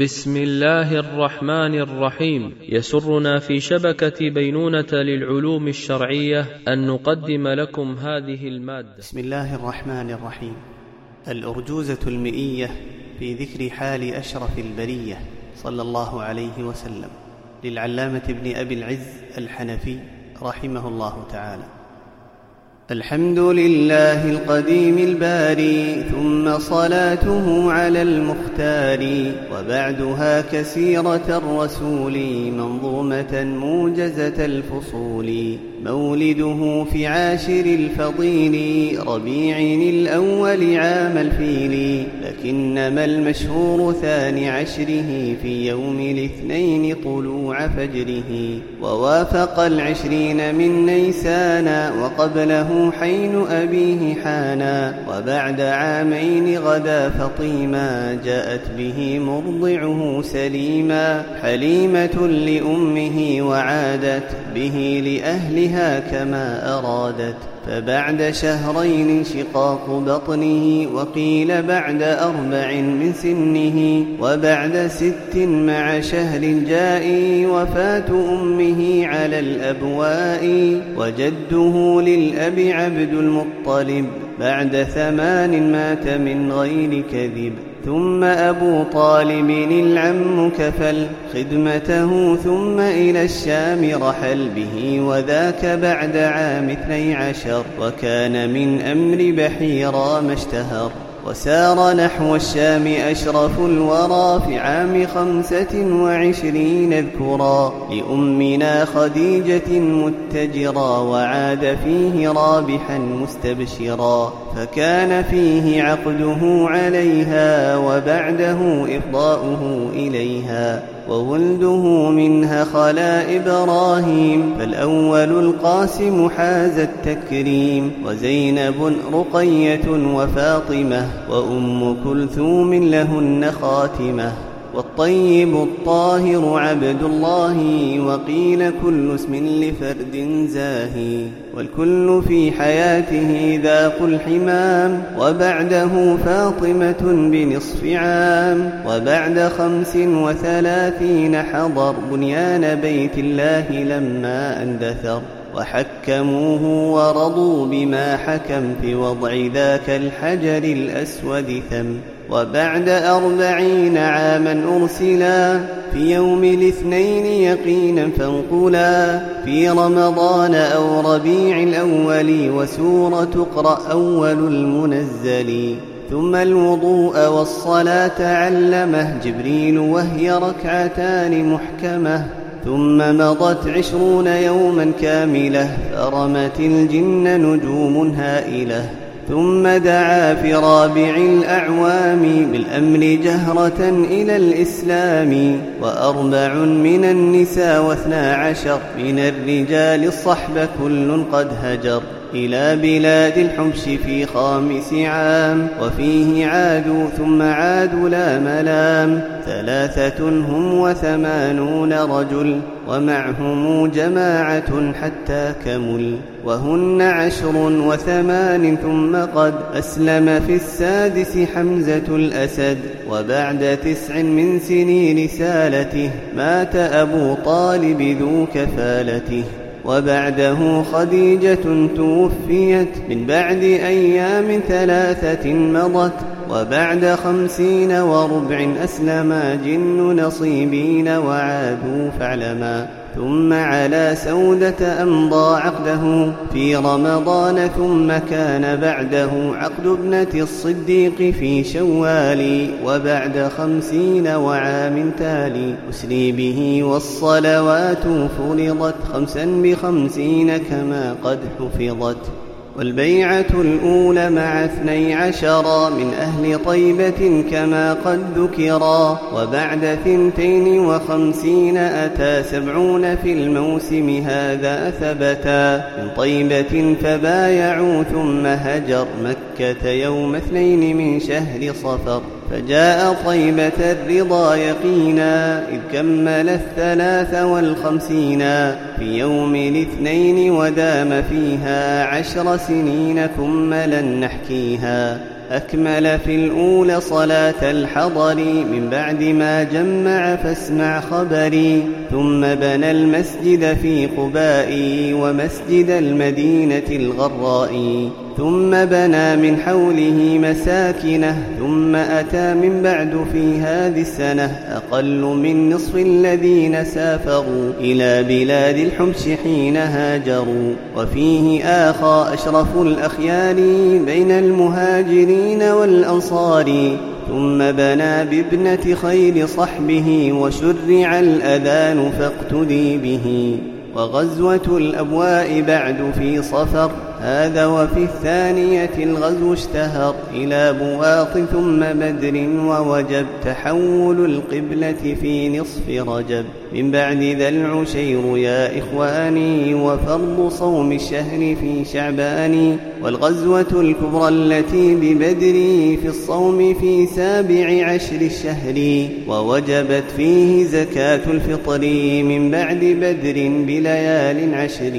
بسم الله الرحمن الرحيم. يسرنا في شبكة بينونة للعلوم الشرعية أن نقدم لكم هذه المادة. بسم الله الرحمن الرحيم. الأرجوزة المئية في ذكر حال أشرف البرية صلى الله عليه وسلم للعلامة ابن أبي العز الحنفي رحمه الله تعالى. الحمد لله القديم الباري ثم صلاته على المختار وبعدها كسيرة الرسول منظومة موجزة الفصول. مولده في عاشر الفضيل ربيع الأول عام الفيل. لكنما المشهور ثاني عشره في يوم الاثنين طلوع فجره. ووافق العشرين من نيسان وقبله حين أبيه حانا وبعد عامين غدا فطيما جاءت به مرضعه سليما حليمة لأمه وعادت به لأهلها كما أرادت فبعد شهرين انشقاق بطنه وقيل بعد أربع من سنه وبعد ست مع شهر جاء وفاة أمه على الأبواء وجده للأب عبد المطلب بعد ثمان مات من غير كذب. ثم أبو طالب العم كفل خدمته ثم إلى الشام رحل به وذاك بعد عام اثني عشر وكان من أمر بحيرا ما اشتهر. وسار نحو الشام أشرف الورى في عام خمسة وعشرين اذكرا لأمنا خديجة متجرا وعاد فيه رابحا مستبشرا فكان فيه عقده عليها وبعده إفضاؤه إليها وولده منها خلا إبراهيم فالأول القاسم حاز التكريم وزينب رقية وفاطمة وأم كلثوم لهن خاتمة. والطيب الطاهر عبد الله وقيل كل اسم لفرد زاهي والكل في حياته ذاق الحمام وبعده فاطمة بنصف عام وبعد خمس وثلاثين حضر بنيان بيت الله لما أندثر وحكموه ورضوا بما حكم في وضع ذاك الحجر الأسود ثم. وبعد أربعين عاما أرسلا في يوم الاثنين يقينا فانقلا في رمضان أو ربيع الأول وسورة تقرأ أول المنزل. ثم الوضوء والصلاة علمه جبريل وهي ركعتان محكمة. ثم مضت عشرون يوما كاملة فرمت الجن نجوم هائلة. ثم دعا في رابع الأعوام بالأمر جهرة إلى الإسلام وأربع من النساء واثنا عشر من الرجال الصحب كل قد هجر. إلى بلاد الحبش في خامس عام وفيه عادوا ثم عادوا لا ملام. ثلاثة هم وثمانون رجل ومعهم جماعة حتى كمل. وهن عشر وثمان ثم قد أسلم في السادس حمزة الأسد. وبعد تسع من سنين رسالته مات أبو طالب ذو كفالته. وبعده خديجة توفيت من بعد أيام ثلاثة مضت وبعد خمسين وربع أسلما جن نصيبين وعادوا فاعلما ثم على سودة أمضى عقده في رمضان ثم كان بعده عقد ابنة الصديق في شوال وبعد خمسين وعام تالي أسري به والصلوات فرضت خمسا بخمسين كما قد حفظت. والبيعة الأولى مع اثني عشرا من أهل طيبة كما قد ذكرا وبعد ثنتين وخمسين أتى سبعون في الموسم هذا ثبتا. من طيبة فبايعوا ثم هجر مكة يوم اثنين من شهر صفر. فجاء طيبة الرضا يقينا إذ كمل الثلاث والخمسين في يوم الاثنين ودام فيها عشر سنين ثم لن نحكيها. أكمل في الأولى صلاة الحضر من بعد ما جمع فاسمع خبري. ثم بنى المسجد في قباء ومسجد المدينة الغراء ثم بنى من حوله مساكنه ثم أتى من بعد في هذه السنة أقل من نصف الذين سافروا إلى بلاد الحبش حين هاجروا. وفيه آخى أشرف الأخيار بين المهاجرين والأنصار. ثم بنى بابنة خير صحبه وشرع الأذان فاقتدي به. وغزوة الأبواء بعد في صفر هذا وفي الثانية الغزو اشتهر إلى بواط ثم بدر ووجب تحول القبلة في نصف رجب. من بعد ذا العشير يا إخواني وفرض صوم الشهر في شعبان والغزوة الكبرى التي ببدر في الصوم في سابع عشر الشهر ووجبت فيه زكاة الفطر من بعد بدر بليال عشر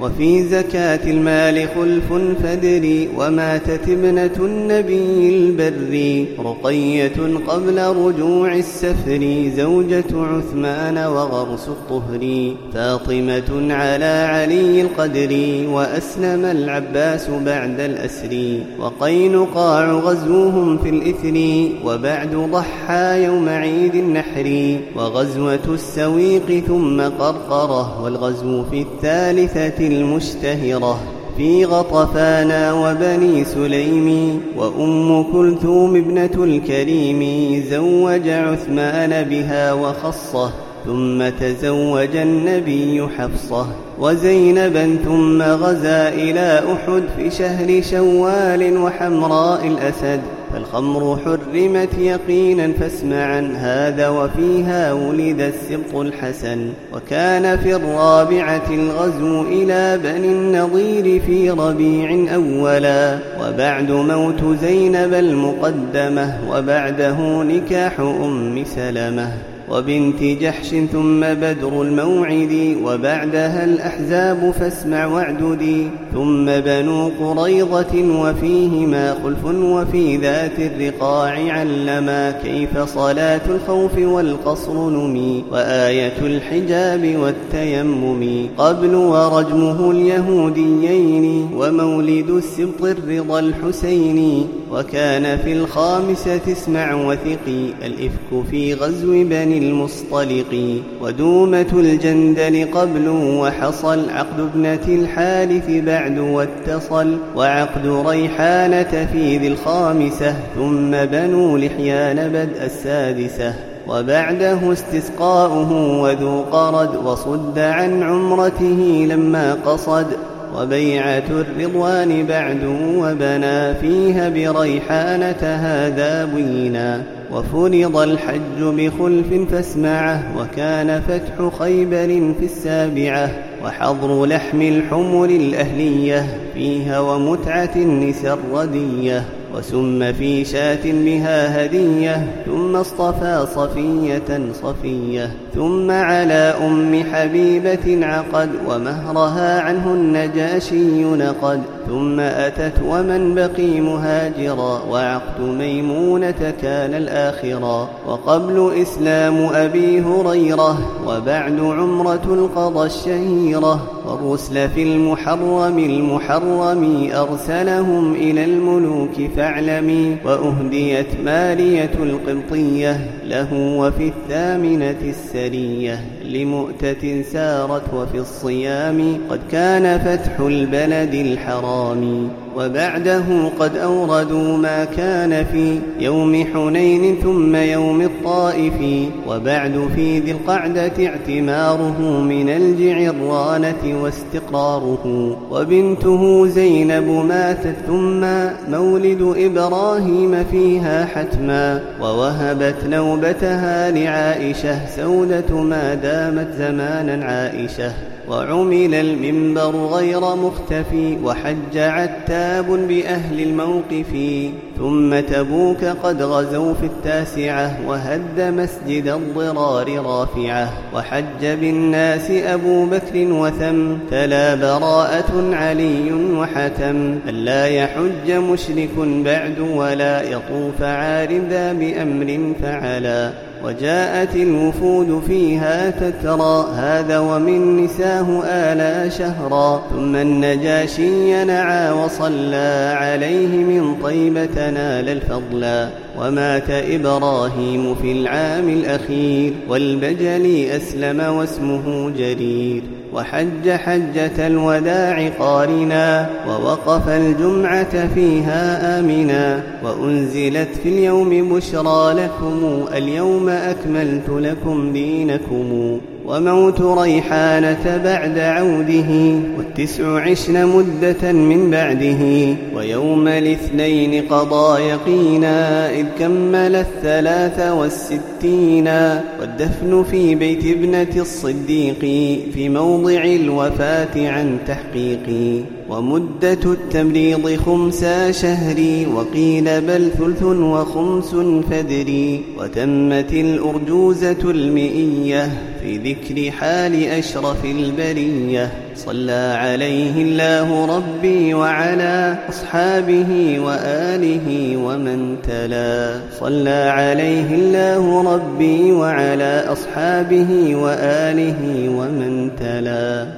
وفي زكاة المال خلف فدري وماتت ابنة النبي البر رقية قبل رجوع السفر زوجة عثمان وغرس الطهر. فاطمة على علي القدر وأسلم العباس بعد الأسر. وقينقاع غزوهم في الإثر. وبعد ضحى يوم عيد النحر. وغزوة السويق ثم قرقرة. والغزو في الثالثة المشتهرة. في غطفانا وبني سليم. وأم كلثوم ابنة الكريم. زوج عثمان بها وخصه. ثم تزوج النبي حفصة وزينبا ثم غزا إلى أحد في شهر شوال وحمراء الأسد فالخمر حرمت يقينا فاسمعا هذا وفيها ولد السبط الحسن. وكان في الرابعة الغزو إلى بني النضير في ربيع أولا وبعد موت زينب المقدمة وبعده نكاح أم سلمة. وبنت جحش ثم بدر الموعد وبعدها الأحزاب فاسمع واعددي ثم بنو قريضة وفيهما خلف وفي ذات الرقاع علما كيف صلاة الخوف والقصر نمي وآية الحجاب والتيمم. قبل ورجمه اليهوديين ومولد السبط الرضا الحسيني وكان في الخامسة اسمع وثقي الإفك في غزو بني المصطلق ودومة الجندل قبل وحصل. عقد ابنة الحارث بعد واتصل وعقد ريحانة في ذي الخامسة. ثم بنو لحيان بدء السادسة. وبعده استسقاؤه وذو قرد وصد عن عمرته لما قصد. وبيعة الرضوان بعد وبنى فيها بريحانة هذا بينا. وفرض الحج بخلف فاسمعه وكان فتح خيبر في السابعة وحظر لحم الحمر الأهلية فيها ومتعة النساء الردية وسم في شاة بها هدية ثم اصطفى صفية صفية ثم على أم حبيبة عقد ومهرها عنه النجاشي نقد ثم أتت ومن بقي مهاجرا وعقد ميمونة كان الآخرا. وقبل إسلام أبي هريرة وبعد عمرة القضى الشهيرة. والرسل في المحرم المحرم أرسلهم إلى الملوك فاعلمي. وأهديت مارية القبطية له وفي الثامنة السرية. لمؤتة سارت وفي الصيام قد كان فتح البلد الحرام. وبعده قد أوردوا ما كان في يوم حنين ثم يوم الطائف وبعد في ذي القعدة اعتماره من الجعرانة واستقراره. وبنته زينب ماتت ثم مولد إبراهيم فيها حتما. ووهبت نوبتها لعائشة سودة ما دامت زمانا عائشة. وعمل المنبر غير مختفي وحج عتاب بأهل الموقف ثم تبوك قد غزوا في التاسعة وهد مسجد الضرار رافعة وحج بالناس أبو بكر وثم تلا براءة علي وحتم ألا يحج مشرك بعد ولا يطوف عارضا بأمر فعلا. وجاءت الوفود فيها تترى هذا ومن نساه آلا شهرا. ثم النجاشي نعى وصلى عليه من طيبة نال الفضلا ومات إبراهيم في العام الأخير. والبجل أسلم واسمه جرير. وحج حجة الوداع قارنا ووقف الجمعة فيها آمنا وأنزلت في اليوم بشرى لكم اليوم أكملت لكم دينكم. وموت ريحانة بعد عوده والتسع عشن مدة من بعده ويوم الاثنين قضى يقينا إذ كمل الثلاث والستين والدفن في بيت ابنة الصديق في موضع الوفاة عن تحقيق ومدة التمريض خمسا شهري وقيل بل ثلث وخمس فدري وتمت الأرجوزة المئية في ذكر حال أشرف البرية. صلى عليه الله ربي وعلى أصحابه وآله ومن تلا. صلى عليه الله ربي وعلى أصحابه وآله ومن تلا.